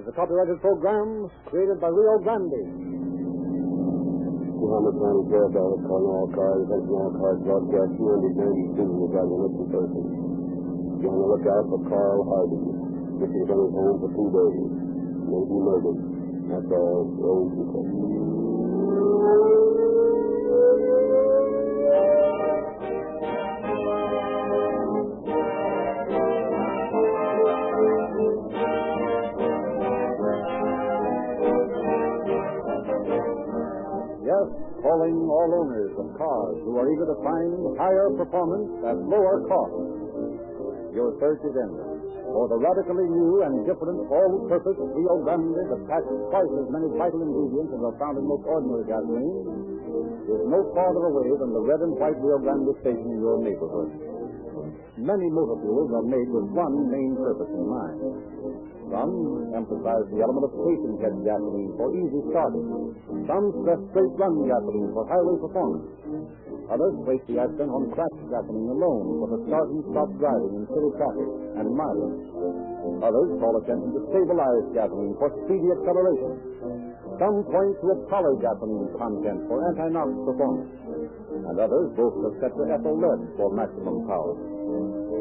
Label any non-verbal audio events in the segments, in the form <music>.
Cars, a copyrighted program created by Rio Grande. Muhammad County Sheriff Office calling all cars, attention all cars, broadcast 292 regarding a missing person. Be on the lookout for Carl Hardy. Missing from his home for two days. Maybe murdered. That's all. Roll who are eager to find higher performance at lower cost. Your search is ended for the radically new and different all-purpose Rio Grande that packs twice as many vital ingredients as are found in most ordinary gasoline is no farther away than the red and white Rio Grande station in your neighborhood. Many motor fuels are made with one main purpose in mind. Some emphasize the element of station head gasoline for easy starting. Some stress straight run gasoline for highway performance. Others place the accent on crack gasoline alone for the start and stop driving in city traffic and mileage. Others call attention to stabilized gasoline for speedy acceleration. Some point to a poly gasoline content for anti-knock performance. And others boast of tetraethyl lead for maximum power.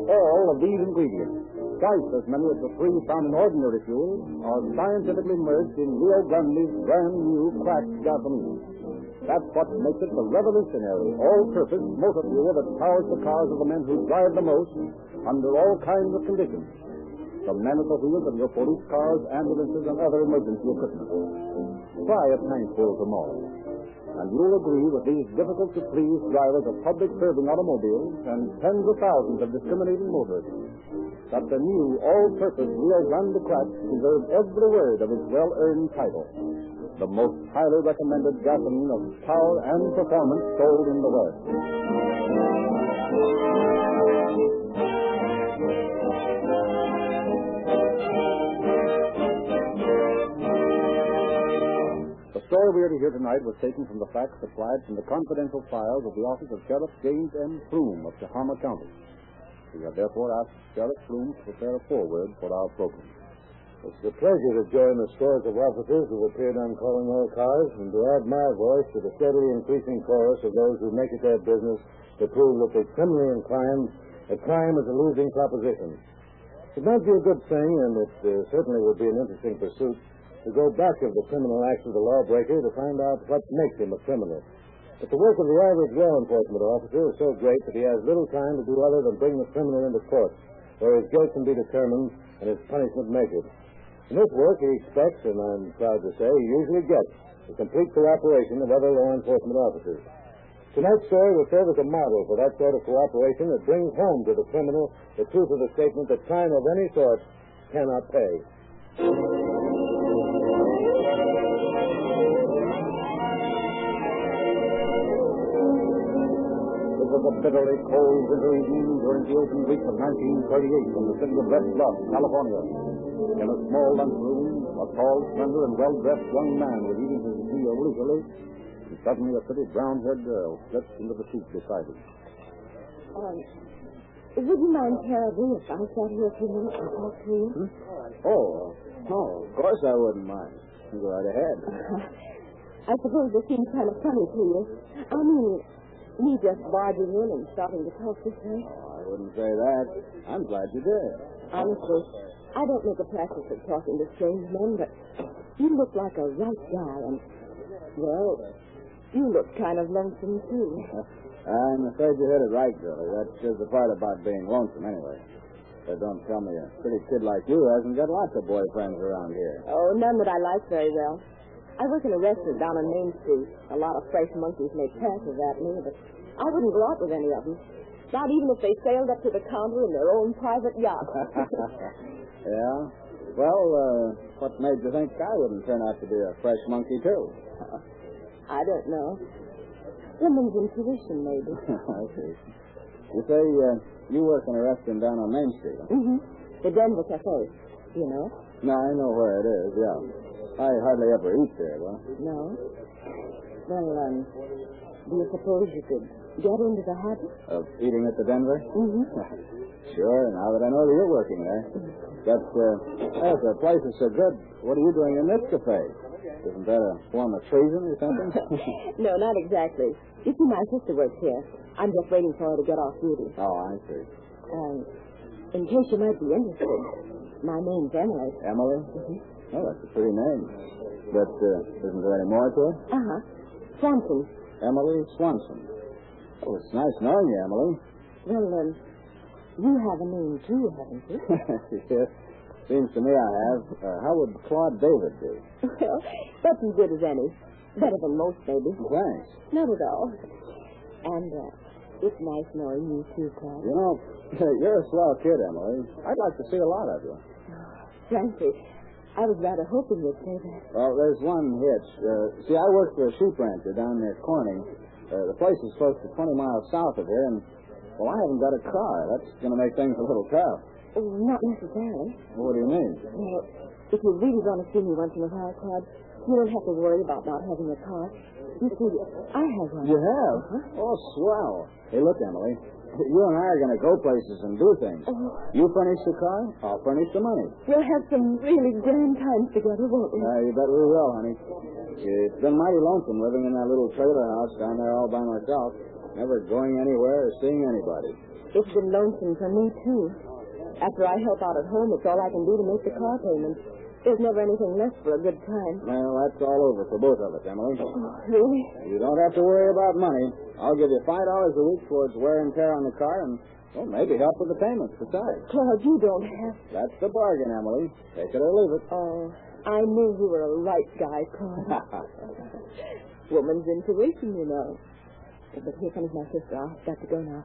All of these ingredients, twice as many as the three found in ordinary fuel, are scientifically merged in Rio Grande's brand new cracked gasoline. That's what makes it the revolutionary, all-purpose motor fuel that powers the cars of the men who drive the most under all kinds of conditions. The men at the wheels of your police cars, ambulances, and other emergency equipment. Try a tankful tomorrow, and you'll agree with these difficult-to-please drivers of public-serving automobiles and tens of thousands of discriminating motorists that the new all-purpose Rio Grande Crack deserves every word of its well-earned title. The most highly recommended gasoline of power and performance sold in the West. The story we are to hear tonight was taken from the facts supplied from the confidential files of the office of Sheriff James M. Froome of Tehama County. We have therefore asked Sheriff Froome to prepare a foreword for our program. It's a pleasure to join the scores of officers who appeared on calling all cars and to add my voice to the steadily increasing chorus of those who make it their business to prove that the criminally inclined, that crime is a losing proposition. It might be a good thing, and it uh, certainly would be an interesting pursuit, to go back of the criminal acts of the lawbreaker to find out what makes him a criminal. But the work of the average law enforcement officer is so great that he has little time to do other than bring the criminal into court, where his guilt can be determined and his punishment measured. In this work, he expects, and I'm proud to say, he usually gets, the complete cooperation of other law enforcement officers. Tonight's story will serve as a model for that sort of cooperation that brings home to the criminal the truth of the statement that crime of any sort cannot pay. It was a bitterly cold winter evening during the open week of 1938 in the city of Red Bluff, California. In a small lunchroom, a tall, slender, and well-dressed young man was eating his meal leisurely, and suddenly a pretty brown-haired girl slipped into the seat beside him. Um, would you mind terribly if I sat here a few minutes and talk to you? Oh, no, of course I wouldn't mind. You go right ahead. <laughs> I suppose it seems kind of funny to you. I mean, me just barging in and starting to talk this way. Oh, I wouldn't say that. I'm glad you did. Honestly, I don't make a practice of talking to strange men, but you look like a right guy, and, well, you look kind of lonesome, too. <laughs> I'm afraid you hit it right, Billy. That's just the part about being lonesome, anyway. But don't tell me a pretty kid like you hasn't got lots of boyfriends around here. Oh, none that I like very well. I work in a restaurant down on Main Street. A lot of fresh monkeys make passes at me, but I wouldn't go out with any of them. Not even if they sailed up to the counter in their own private yacht. <laughs> <laughs> yeah? Well, uh, what made you think I wouldn't turn out to be a fresh monkey, too? <laughs> I don't know. Woman's intuition, maybe. <laughs> I see. You say uh, you work in a restaurant down on Main Street, huh? Mm-hmm. The Denver Cafe. You know? No, I know where it is, yeah. I hardly ever eat there, though. No. Well, um, do you suppose you could get into the habit? Of eating at the Denver? Mm-hmm. <laughs> sure, now that I know that you're working there. But, uh, as the place is so good, what are you doing in this cafe? Isn't that a form of treason or something? <laughs> no, not exactly. You see, my sister works here. I'm just waiting for her to get off duty. oh, I see. Um, in case you might be interested, my name's Emily. Emily? Oh, that's a pretty name. But, uh, isn't there any more to it? Uh-huh. Swanson. Emily Swanson. Oh, it's nice knowing you, Emily. Well, um, you have a name too, haven't you? <laughs> yes. Seems to me I have. Uh, how would Claude David do? well, that's as good as any. Better than most, maybe. Thanks. Not at all. And, uh, it's nice knowing you too, Claude. You know, <laughs> you're a swell kid, Emily. I'd like to see a lot of you. Frankly, I was rather hoping you'd say that. Well, there's one hitch. Uh, see, I work for a sheep rancher down near Corning. Uh, the place is close to 20 miles south of here, and, well, I haven't got a car. That's going to make things a little tough. Oh, not necessarily. What do you mean? Well, if you really want to see me once in a while, Claude, you don't have to worry about not having a car. You see, I have one. You have? Uh-huh. Oh, swell. Hey, look, Emily. You and I are going to go places and do things. Oh, You furnish the car, I'll furnish the money. we'll have some really grand times together, won't we? Uh, you bet we will, honey. It's been mighty lonesome living in that little trailer house down there all by myself, never going anywhere or seeing anybody. It's been lonesome for me, too. After I help out at home, it's all I can do to make the car payments. There's never anything left for a good time. Well, that's all over for both of us, Emily. Oh, <laughs> really? You don't have to worry about money. I'll give you five dollars a week towards wear and tear on the car, and well, maybe help with the payments besides. Claude, you don't have... That's the bargain, Emily. Take it or leave it. Oh, I knew you were a right guy, Claude. <laughs> Woman's intuition, you know. But here comes my sister. I've got to go now.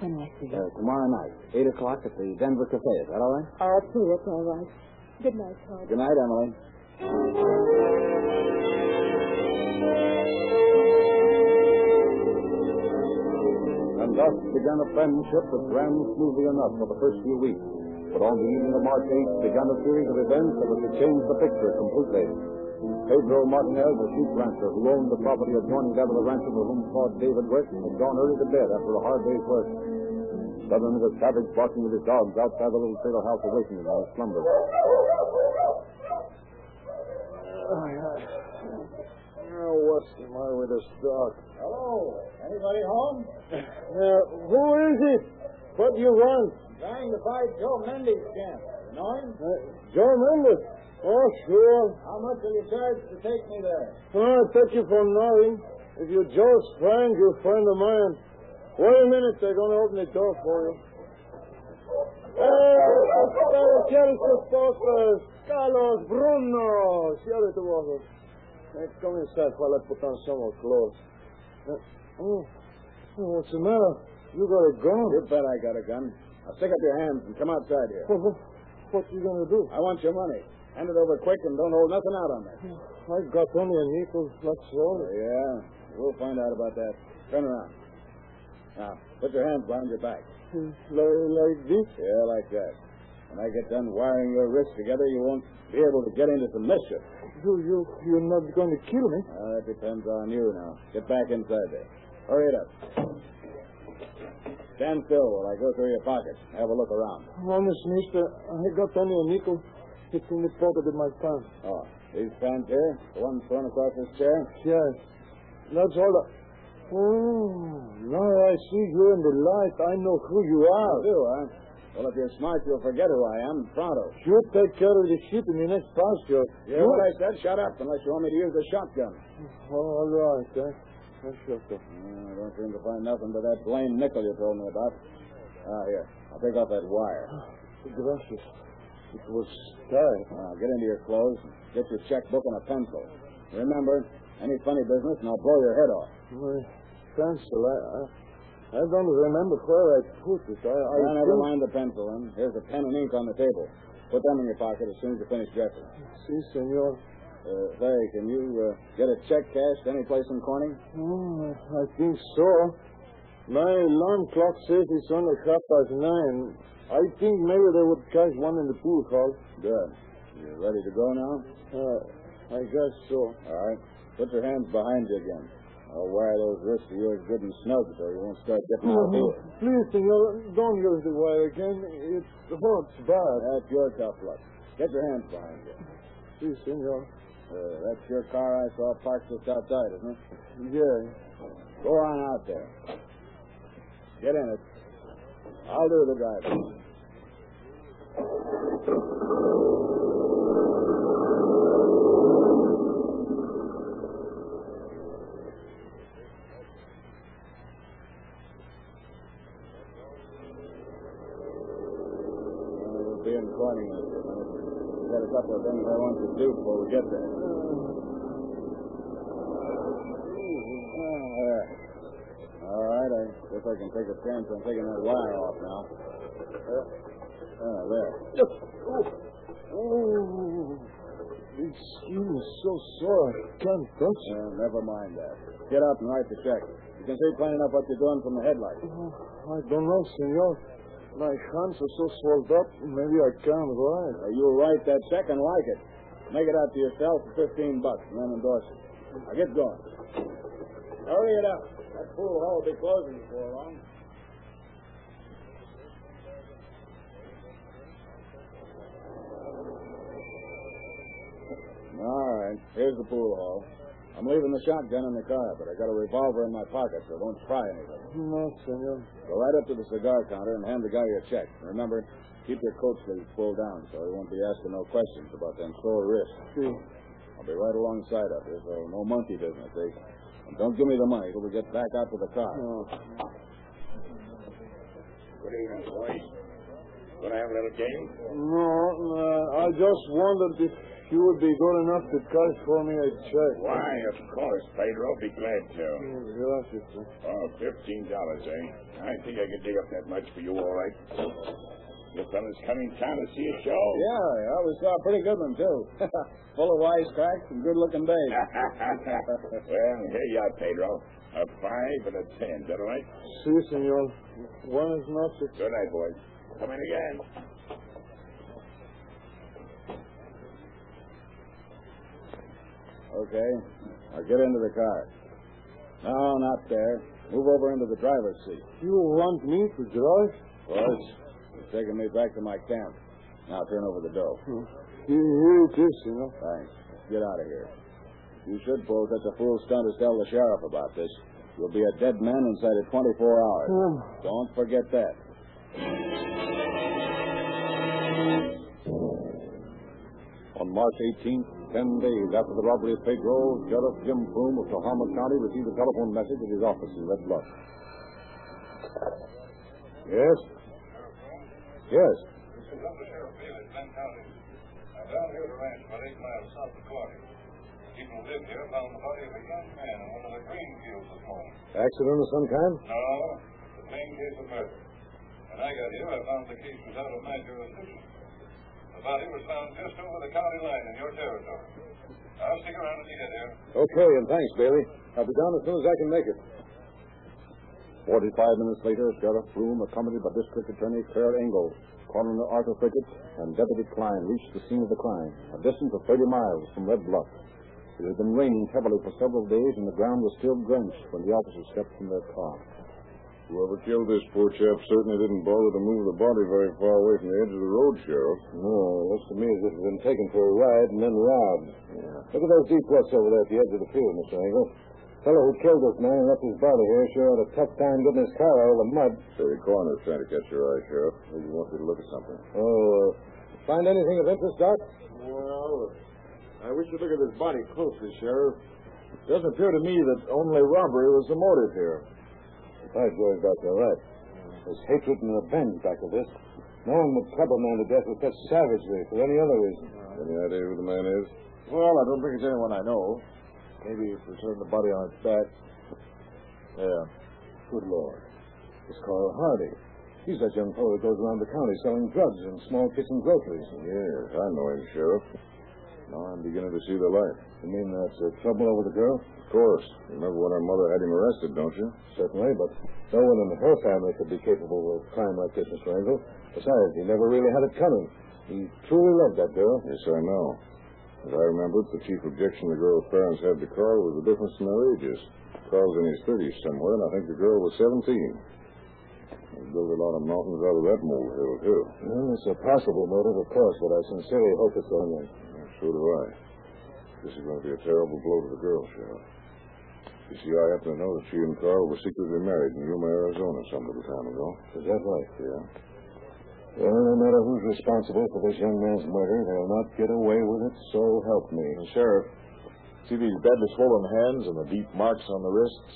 When will I see Uh, tomorrow night, eight o'clock at the Denver Cafe. Is that all right? I'll see it's all right. Good night, Claude. Good night, Emily. And thus began a friendship that ran smoothly enough for the first few weeks. But on the evening of March 8th began a series of events that were to change the picture completely. Pedro Martinez, a sheep rancher who owned the property adjoining that of the rancher for whom Claude David worked, had gone early to bed after a hard day's work. Suddenly, the savage barking of his dogs outside the little trailer house awakened him from his slumber. Oh, what's the matter with this dog? Hello. Anybody home? Uh, who is it? What do you want? Trying to find Joe Mendes camp. You know him? Uh, Joe Mendes. Oh, sure. How much will you charge to take me there? Oh, I'll take you for nothing. If you're Joe's friend, you're a friend of mine. Wait a minute, they're going to open the door for you. ¿quieres tus cosas? Carlos, Bruno, cierre tu. Eh, come inside while I put on some more clothes. Uh, oh, oh, what's the matter? You got a gun? You bet I got a gun. Now stick up your hands and come outside here. What, what, what you gonna do? I want your money. Hand it over quick and don't hold nothing out on me. I've got only a nickel, that's all. Yeah, we'll find out about that. Turn around. Now, put your hands behind your back. Like, like this? Yeah, like that. When I get done wiring your wrists together, you won't be able to get into some mischief. You, you, you're not going to kill me? Uh, that depends on you now. Get back inside there. Hurry it up. Stand still while I go through your pockets. Have a look around. Honest, mister, I got only a nickel. It's in the pocket of my pants. Oh, these pants here? The one thrown across this chair? Yes. That's all. I... Oh, now I see you in the light. I know who you are. do, huh? Well, if you're smart, you'll forget who I am pronto. You take care of the sheep in the next pasture. You hear what I said? Shut up, unless you want me to use the shotgun. Oh, all right, eh? That's I don't seem to find nothing but that blamed nickel you told me about. Ah, here. I'll take off that wire. <sighs> Gracias. It was tight. Now, get into your clothes. Get your checkbook and a pencil. Remember, any funny business, and I'll blow your head off. My pencil, I, I, I don't remember where I put it. I, I Now, never mind the pencil, then. Here's a pen and ink on the table. Put them in your pocket as soon as you finish dressing. Si, senor. Uh, say, can you uh, get a check cashed any place in Corning? Oh, I think so. My alarm clock says it's only half past nine. I think maybe they would catch one in the pool hall. Good. You ready to go now? Uh, I guess so. All right. Put your hands behind you again. I'll wire those wrists of yours good and snug so you won't start getting out here. Please, senor, don't use the wire again. It hurts bad. That's your tough luck. Get your hands behind you. Please, senor. Uh, that's your car I saw parked just outside, isn't it? Yeah. Go on out there. Get in it. I'll do the driving. Minutes. We've got a couple of things I want to do before we get there. There. All right, I guess I can take a chance on taking that wire off now. Ah, there. Oh, this skin is so sore. I can't touch it. Uh, never mind that. Get up and write the check. You can see plain enough what you're doing from the headlights. Oh, I don't know, senor. My hands are so swelled up, maybe I can't write. Uh, you write that check and like it. Make it out to yourself for 15 bucks and then endorse it. Now get going. Hurry it up. That pool hall will be closing before long. Right. Here's the pool hall. I'm leaving the shotgun in the car, but I got a revolver in my pocket, so don't try anything. No, senor. Go right up to the cigar counter and hand the guy your check. Remember, keep your coat sleeves pulled down so he won't be asking no questions about them sore wrists. Si. I'll be right alongside of you, so no monkey business, eh? And don't give me the money till we get back out to the car. No. Good evening, boys. Gonna have a little game? No, uh, I just wondered if you would be good enough to cash for me a check. Why, of course, Pedro. I'll Be glad to. Sir. Oh, fifteen dollars, eh? I think I can dig up that much for you, all right. You fellas coming town to see a show? Yeah, yeah, we saw a pretty good one, too. <laughs> Full of wise wisecracks and good-looking babes. <laughs> well, here you are, Pedro. A five and a ten. Is that all right? Si, senor. Buenas noches. Good night, boys. Come in again. Okay, now get into the car. No, not there. Move over into the driver's seat. You want me to drive? Of course. You're taking me back to my camp. Now turn over the dough. Here, here it is, senor. Thanks. Get out of here. You should pull such a fool stunt as tell the sheriff about this. You'll be a dead man inside of 24 hours. Oh, Don't forget that. On March 18th, ten days after the robbery of Pedro, Sheriff Jim Froome of Tehama County received a telephone message at his office in Red Bluff. Yes? Yes. This is Upper Sheriff Bailey, Glenn County. I'm down here at a ranch about eight miles south of Corning. People who here found the body of a young man in one of the green fields this morning. Accident of some kind? No, the plain case of murder. When I got here, I found the case was out of my jurisdiction. Body was found just over the county line in your territory. I'll stick around until you get here. Okay, and thanks, Bailey. I'll be down as soon as I can make it. Forty-five minutes later, Sheriff Froome, accompanied by District Attorney Clair Engle, Coroner Arthur Frickett, and Deputy Klein, reached the scene of the crime, a distance of 30 miles from Red Bluff. It had been raining heavily for several days, and the ground was still drenched when the officers stepped from their car. Whoever killed this poor chap certainly didn't bother to move the body very far away from the edge of the road, Sheriff. No, looks to me as if it had been taken for a ride and then robbed. Yeah. Look at those deep ruts over there at the edge of the field, Mr. Engle. fellow who killed this man and left his body here sure had a tough time getting his car out of the mud. Say, the coroner's trying to catch your eye, Sheriff. Maybe he wants you to look at something. Oh, uh, find anything of interest, Doc? Well, I wish you'd look at this body closely, Sheriff. It doesn't appear to me that only robbery was the motive here. By George, Doc, you're right. There's hatred and revenge back of this. No one would club a man to death with such savagery for any other reason. Any idea who the man is? Well, I don't think it's anyone I know. Maybe if we turn the body on its back. Yeah. Good Lord. It's Carl Hardy. He's that young fellow that goes around the county selling drugs and small kitchen groceries. Yes, I know him, Sheriff. Now I'm beginning to see the light. You mean that's uh, trouble over the girl? Of course. You remember when her mother had him arrested, don't you? Certainly, but no one in her family could be capable of a crime like this, Mr. Engle. Besides, he never really had it coming. He truly loved that girl. Yes, I know. As I remember it, the chief objection the girl's parents had to Carl was the difference in their ages. Carl's in his 30s somewhere, and I think the girl was 17. They built a lot of mountains out of that molehill, too. Well, it's a possible motive, of course, but I sincerely hope it's only. So do I. This is going to be a terrible blow to the girl, Sheriff. You see, I happen to know that she and Carl were secretly married in Yuma, Arizona some little time ago. Is that right? Yeah. Well, no matter who's responsible for this young man's murder, they'll not get away with it, so help me. And Sheriff, see these badly swollen hands and the deep marks on the wrists?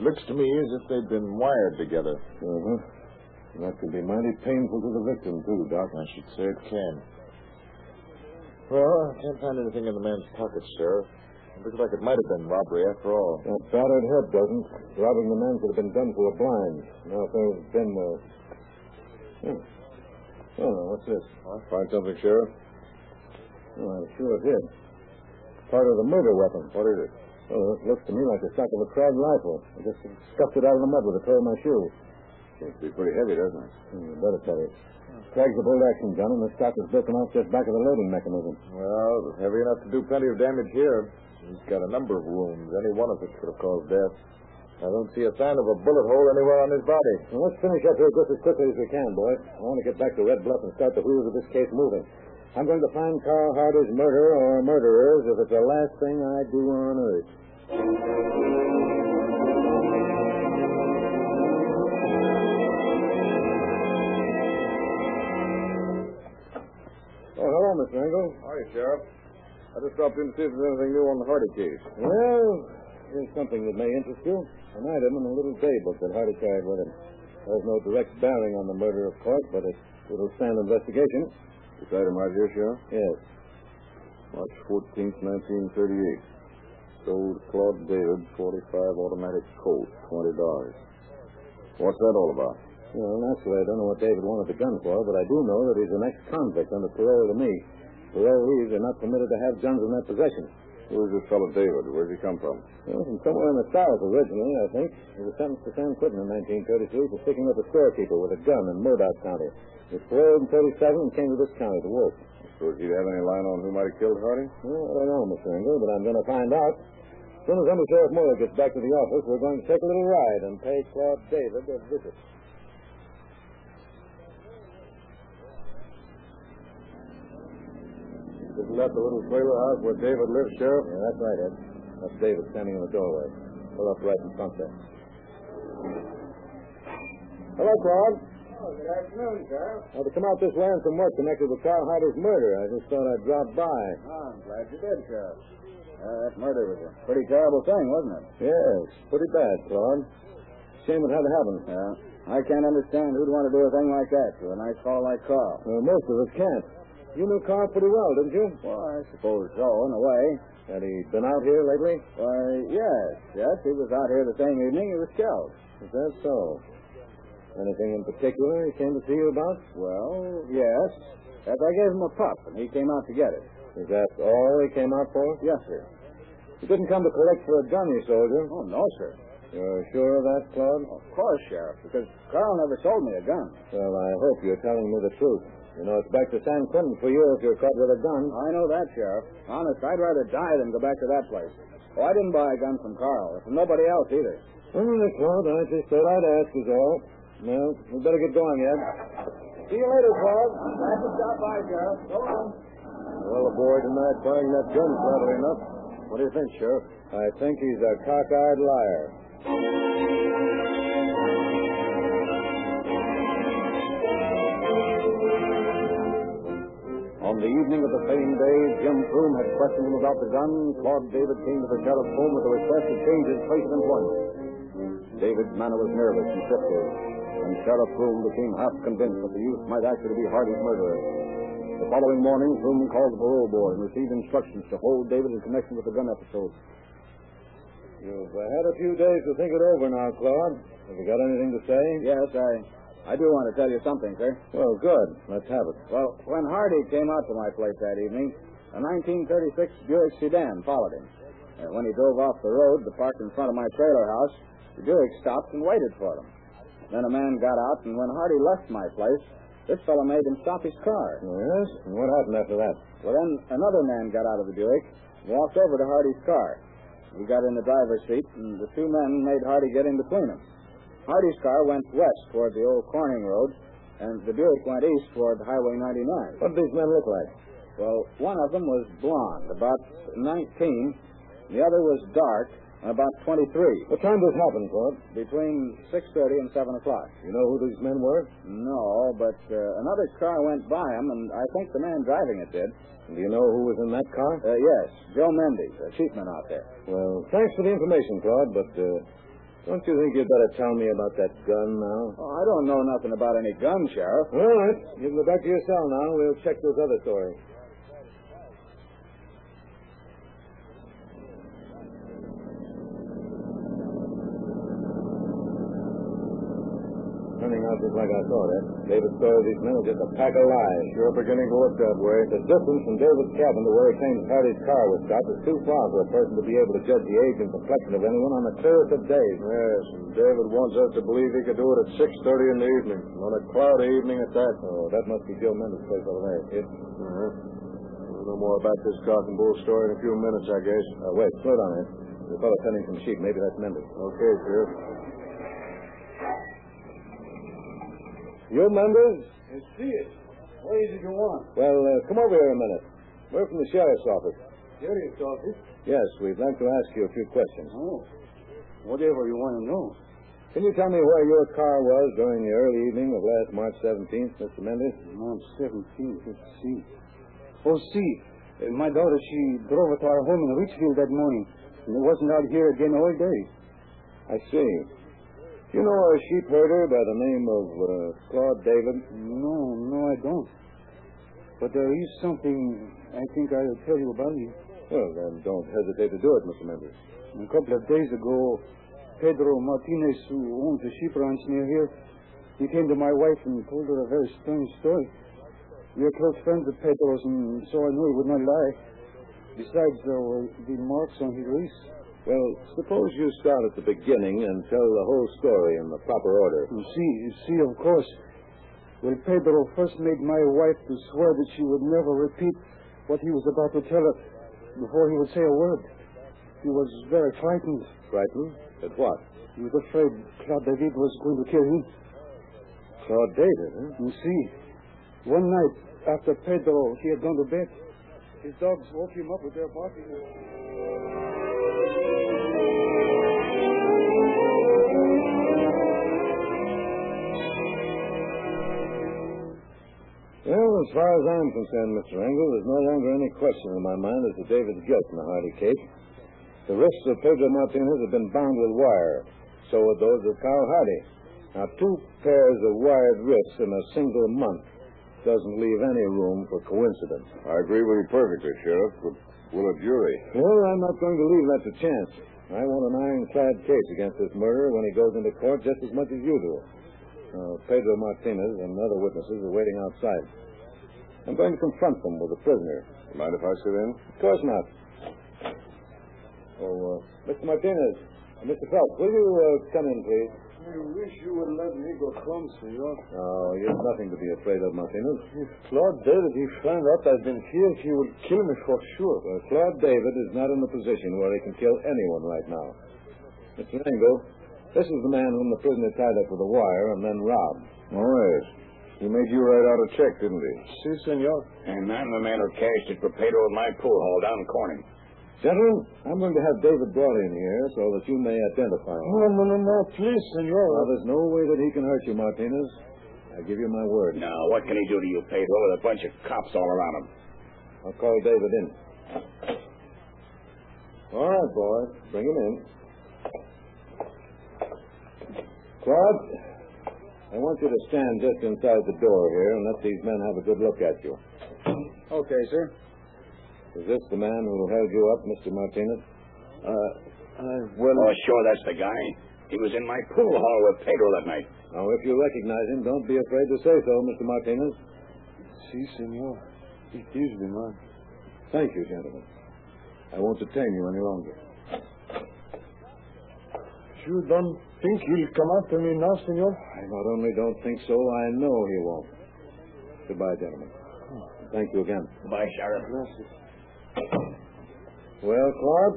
It looks to me as if they'd been wired together. Uh-huh. That could be mighty painful to the victim, too, Doc. I should say it can. Well, I can't find anything in the man's pockets, Sheriff. Looks like it might have been robbery after all. That battered head doesn't. Robbing the man could have been done through a blind. Now, if there's been, uh... Hmm. Oh, what's this? Find something, Sheriff? Oh, I sure did. Part of the murder weapon. What is it? Oh, it looks to me like the stock of a Krag rifle. I just scuffed it out of the mud with the toe of my shoe. Seems to be pretty heavy, doesn't it? Hmm, you better tell it. Krag's a bolt action gun, and the stock is broken off just back of the loading mechanism. Well, heavy enough to do plenty of damage here. He's got a number of wounds. Any one of which could have caused death. I don't see a sign of a bullet hole anywhere on his body. Well, let's finish up here just as quickly as we can, boys. I want to get back to Red Bluff and start the wheels of this case moving. I'm going to find Carl Hardy's murderer or murderers if it's the last thing I do on earth. Oh, hello, Mr. Engle. Hi, Sheriff. I just dropped in to see if there's anything new on the Hardy case. Well, here's something that may interest you. An item in a little daybook that Hardy carried with him. Has no direct bearing on the murder, of course, but it, it'll stand investigation. This item right here, Sheriff? Yes. March 14th, 1938. Sold Claude David, 45 automatic Colt, $20. What's that all about? Well, naturally, I don't know what David wanted the gun for, but I do know that he's an ex-convict under parole to me. Parolees are not permitted to have guns in their possession. Who's this fellow David? Where's he come from? Well, from somewhere in the South originally, I think. He was sentenced to San Quentin in 1933 for sticking up a storekeeper with a gun in Modoc County. He was paroled in 37 and came to this county to work. Suppose he'd have any line on who might have killed Hardy? Well, I don't know, Mr. Engle, but I'm going to find out. As soon as Under Sheriff Muller gets back to the office, we're going to take a little ride and pay Claude David a visit. Isn't that the little trailer house where David lives, Sheriff? Yeah, that's right, Ed. That's David standing in the doorway. Pull up right in front there. Hello, Claude. Oh, good afternoon, Sheriff. I had to come out this way on some work connected with Carl Hardy's murder. I just thought I'd drop by. Oh, I'm glad you did, Sheriff. Uh, that murder was a pretty terrible thing, wasn't it? Yes, pretty bad, Claude. Shame it had to happen. Yeah. I can't understand who'd want to do a thing like that to a nice fellow like Carl. Well, most of us can't. You knew Carl pretty well, didn't you? Well, I suppose so, in a way. Had he been out here lately? Why, yes, yes. He was out here the same evening he was killed. Is that so? Anything in particular he came to see you about? Well, yes. As I gave him a pup, and he came out to get it. Is that all he came out for? Yes, sir. He didn't come to collect for a gun you sold him. Oh, no, sir. You're sure of that, Claude? Of course, Sheriff, because Carl never sold me a gun. Well, I hope you're telling me the truth. You know, it's back to San Quentin for you if you're caught with a gun. I know that, Sheriff. Honest, I'd rather die than go back to that place. Oh, I didn't buy a gun from Carl, or from nobody else either. All right, Claude, I just thought I'd ask is all. Well, we better get going, Ed. See you later, Claude. Glad to stop by, Sheriff. So long. Well, the boy denied buying that gun, flatly enough. What do you think, Sheriff? I think he's a cockeyed liar. Froome had questioned him about the gun. Claude David came to the sheriff's home with a request to change his place of employment. David's manner was nervous and shifty, and Sheriff Froome became half convinced that the youth might actually be Hardy's murderer. The following morning, Froome called the parole board and received instructions to hold David in connection with the gun episode. You've uh, had a few days to think it over now, Claude. Have you got anything to say? Yes, I, I do want to tell you something, sir. Well, good. Let's have it. Well, when Hardy came out to my place that evening, a 1936 Buick sedan followed him. And when he drove off the road to park in front of my trailer house, the Buick stopped and waited for him. Then a man got out, and when Hardy left my place, this fellow made him stop his car. Yes? And what happened after that? Well, then another man got out of the Buick and walked over to Hardy's car. He got in the driver's seat, and the two men made Hardy get in between them. Hardy's car went west toward the old Corning Road, and the Buick went east toward Highway 99. What did these men look like? Well, one of them was blond, about 19. The other was dark, about 23. What time did this happen, Claude? Between 6.30 and 7 o'clock. You know who these men were? No, but uh, another car went by them, and I think the man driving it did. Do you know who was in that car? Uh, yes, Joe Mendes, a sheepman out there. Well, thanks for the information, Claude, but uh, don't you think you'd better tell me about that gun now? Oh, I don't know nothing about any gun, Sheriff. All right. You can go back to your cell now. We'll check those other stories. Just like I thought, eh? David's story these men is just a pack of lies. Sure beginning to look that way. The distance from David's cabin to where he claims Hardy's car was stopped is too far for a person to be able to judge the age and complexion of anyone on the clearest of days. Yes, and David wants us to believe he could do it at 6.30 in the evening. On a cloudy evening at that. Oh, that must be Joe Mendes' place over there. It, Uh-huh. We'll know more about this cock and bull story in a few minutes, I guess. uh, wait, slow down there. The fellow sending some sheep. Maybe that's Mendes. Okay, Sheriff. You, Mendes? I see it. What is it you want? Well, uh, come over here a minute. We're from the sheriff's office. Sheriff's office? Yes, we'd like to ask you a few questions. Oh. Whatever you want to know. Can you tell me where your car was during the early evening of last March 17th, Mr. Mendes? March 17th, let's see. Oh, see. Uh, my daughter, she drove to our home in Richfield that morning. And it wasn't out here again all day. I see. You know a sheep herder by the name of uh, Claude David? No, no, I don't. But there is something I think I'll tell you about him. Well, then don't hesitate to do it, Mr. Mendes. A couple of days ago, Pedro Martinez, who owns a sheep ranch near here, he came to my wife and told her a very strange story. We are close friends of Pedro's, and so I knew he would not lie. Besides, there were the marks on his wrist. Well, suppose you start at the beginning and tell the whole story in the proper order. You see, you see, of course. Well, Pedro first made my wife to swear that she would never repeat what he was about to tell her before he would say a word. He was very frightened. Frightened? At what? He was afraid Claude David was going to kill him. Claude David, huh? You see, one night after Pedro he had gone to bed, his dogs woke him up with their barking. As far as I'm concerned, Mr. Engle, there's no longer any question in my mind as to David's guilt in the Hardy case. The wrists of Pedro Martinez have been bound with wire. So are those of Carl Hardy. Now, two pairs of wired wrists in a single month doesn't leave any room for coincidence. I agree with you perfectly, Sheriff, but will a jury? Well, I'm not going to leave that to chance. I want an ironclad case against this murderer when he goes into court just as much as you do. Now, Pedro Martinez and other witnesses are waiting outside. I'm going to confront them with the prisoner. Mind if I sit in? Of course not. Oh, uh, Mr. Martinez, uh, Mr. Phelps, will you uh, come in, please? I wish you would let me go come, senor. Oh, you've nothing to be afraid of, Martinez. If Claude David, he found out I've been here, he would kill me for sure. Well, Claude David is not in a position where he can kill anyone right now. Mr. Engle, this is the man whom the prisoner tied up with a wire and then robbed. Oh, yes. He made you write out a check, didn't he? Si, senor. And I'm the man who cashed it for Pedro at my pool hall down in Corning. Gentlemen, I'm going to have David brought in here so that you may identify him. No, no, no, no, please, senor. Now, there's no way that he can hurt you, Martinez. I give you my word. Now, what can he do to you, Pedro, with a bunch of cops all around him? I'll call David in. All right, boy. Bring him in. Claude, I want you to stand just inside the door here and let these men have a good look at you. Okay, sir. Is this the man who held you up, Mr. Martinez? Uh, I, well, Oh, sure, that's the guy. He was in my pool hall with Pedro that night. Now, if you recognize him, don't be afraid to say so, Mr. Martinez. si, senor. It is the man. Thank you, gentlemen. I won't detain you any longer. You don't think he'll come after me now, senor? I not only don't think so, I know he won't. Goodbye, gentlemen. Thank you again. Bye, Sheriff. Gracias. Well, Claude,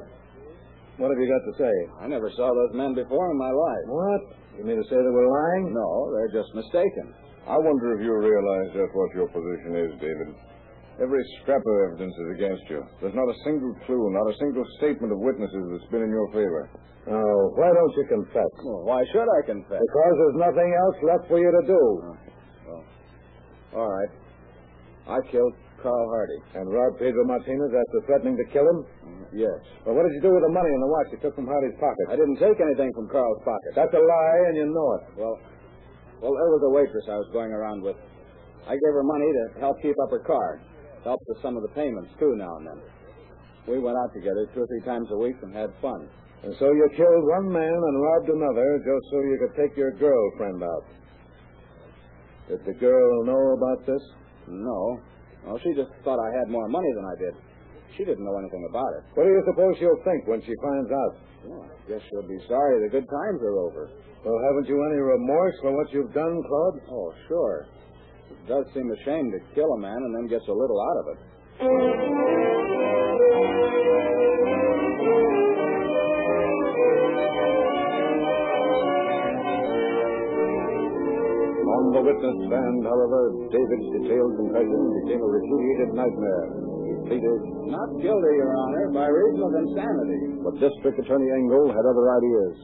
What have you got to say? I never saw those men before in my life. What? You mean to say they were lying? No, they're just mistaken. I wonder if you realize just what your position is, David. Every scrap of evidence is against you. There's not a single clue, not a single statement of witnesses that's been in your favor. Oh, why don't you confess? Well, why should I confess? Because there's nothing else left for you to do. Oh, all right. I killed Carl Hardy. And robbed Pedro Martinez after threatening to kill him? Mm, yes. Well, what did you do with the money and the watch you took from Hardy's pocket? I didn't take anything from Carl's pocket. That's a lie, and you know it. Well, well, there was a waitress I was going around with. I gave her money to help keep up her car. Helped with some of the payments, too, now and then. We went out together two or three times a week and had fun. And so you killed one man and robbed another just so you could take your girlfriend out. Did the girl know about this? No. Well, she just thought I had more money than I did. She didn't know anything about it. What do you suppose she'll think when she finds out? Well, I guess she'll be sorry the good times are over. Well, haven't you any remorse for what you've done, Claude? Oh, sure. It does seem a shame to kill a man and then gets a little out of it. On the witness stand, however, David's detailed confession became a repudiated nightmare. He pleaded, Not guilty, Your Honor, by reason of insanity. but District Attorney Engle had other ideas.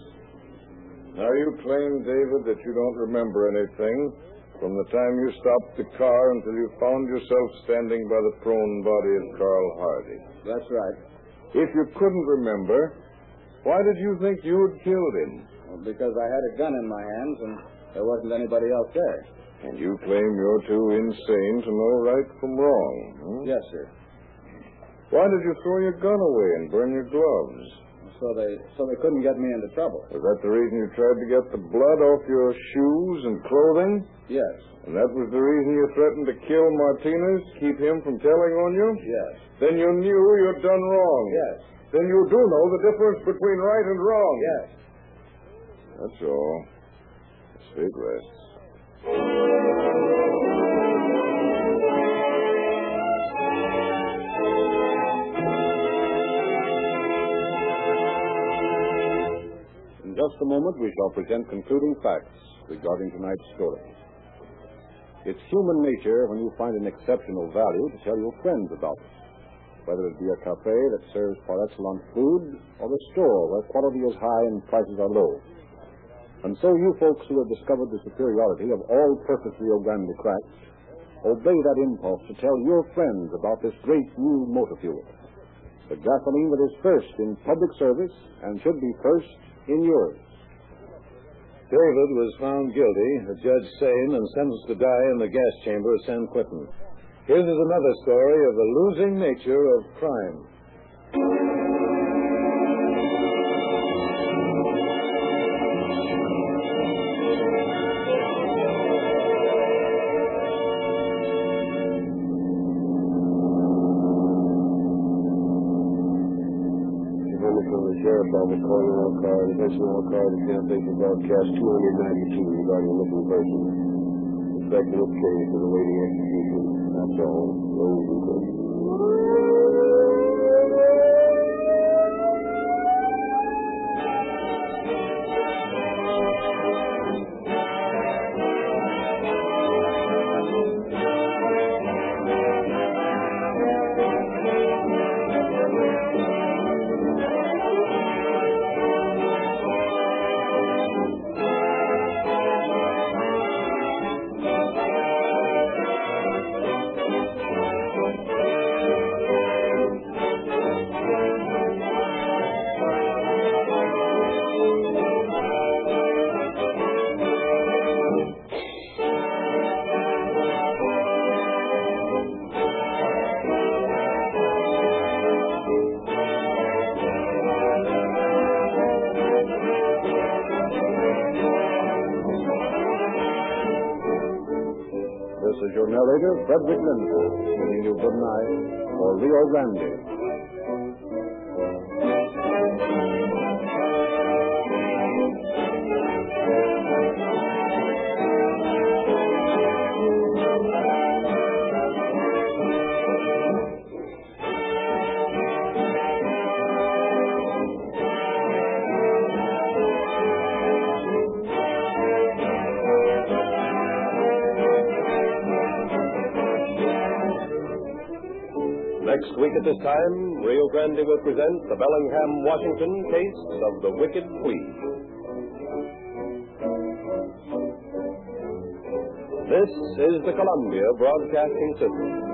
Now, you claim, David, that you don't remember anything from the time you stopped the car until you found yourself standing by the prone body of Carl Hardy. That's right. If you couldn't remember, why did you think you had killed him? Well, because I had a gun in my hands and there wasn't anybody else there. And you claim you're too insane to know right from wrong. hmm? Yes, sir. Why did you throw your gun away and burn your gloves? So they so they couldn't get me into trouble. Was that the reason you tried to get the blood off your shoes and clothing? Yes. And that was the reason you threatened to kill Martinez, keep him from telling on you? Yes. Then you knew you'd done wrong. Yes. Then you do know the difference between right and wrong. Yes. That's all. The state rests. Just a moment, we shall present concluding facts regarding tonight's story. It's human nature when you find an exceptional value to tell your friends about it, whether it be a cafe that serves par excellence food or a store where quality is high and prices are low. And so you folks who have discovered the superiority of all-purpose Rio Grande cracks, obey that impulse to tell your friends about this great new motor fuel. The gasoline that is first in public service and should be first in yours. David was found guilty, adjudged sane, and sentenced to die in the gas chamber of San Quentin. Here's is another story of the losing nature of crime. Attention all cars, the station broadcast 292 regarding missing person. Expecting a case of the lady execution. That's all. Those and narrator, Frederick Lindsley, bidding you good night for Rio Grande. At this time, Rio Grande will present the Bellingham, Washington case of the Wicked Queen. This is the Columbia Broadcasting System.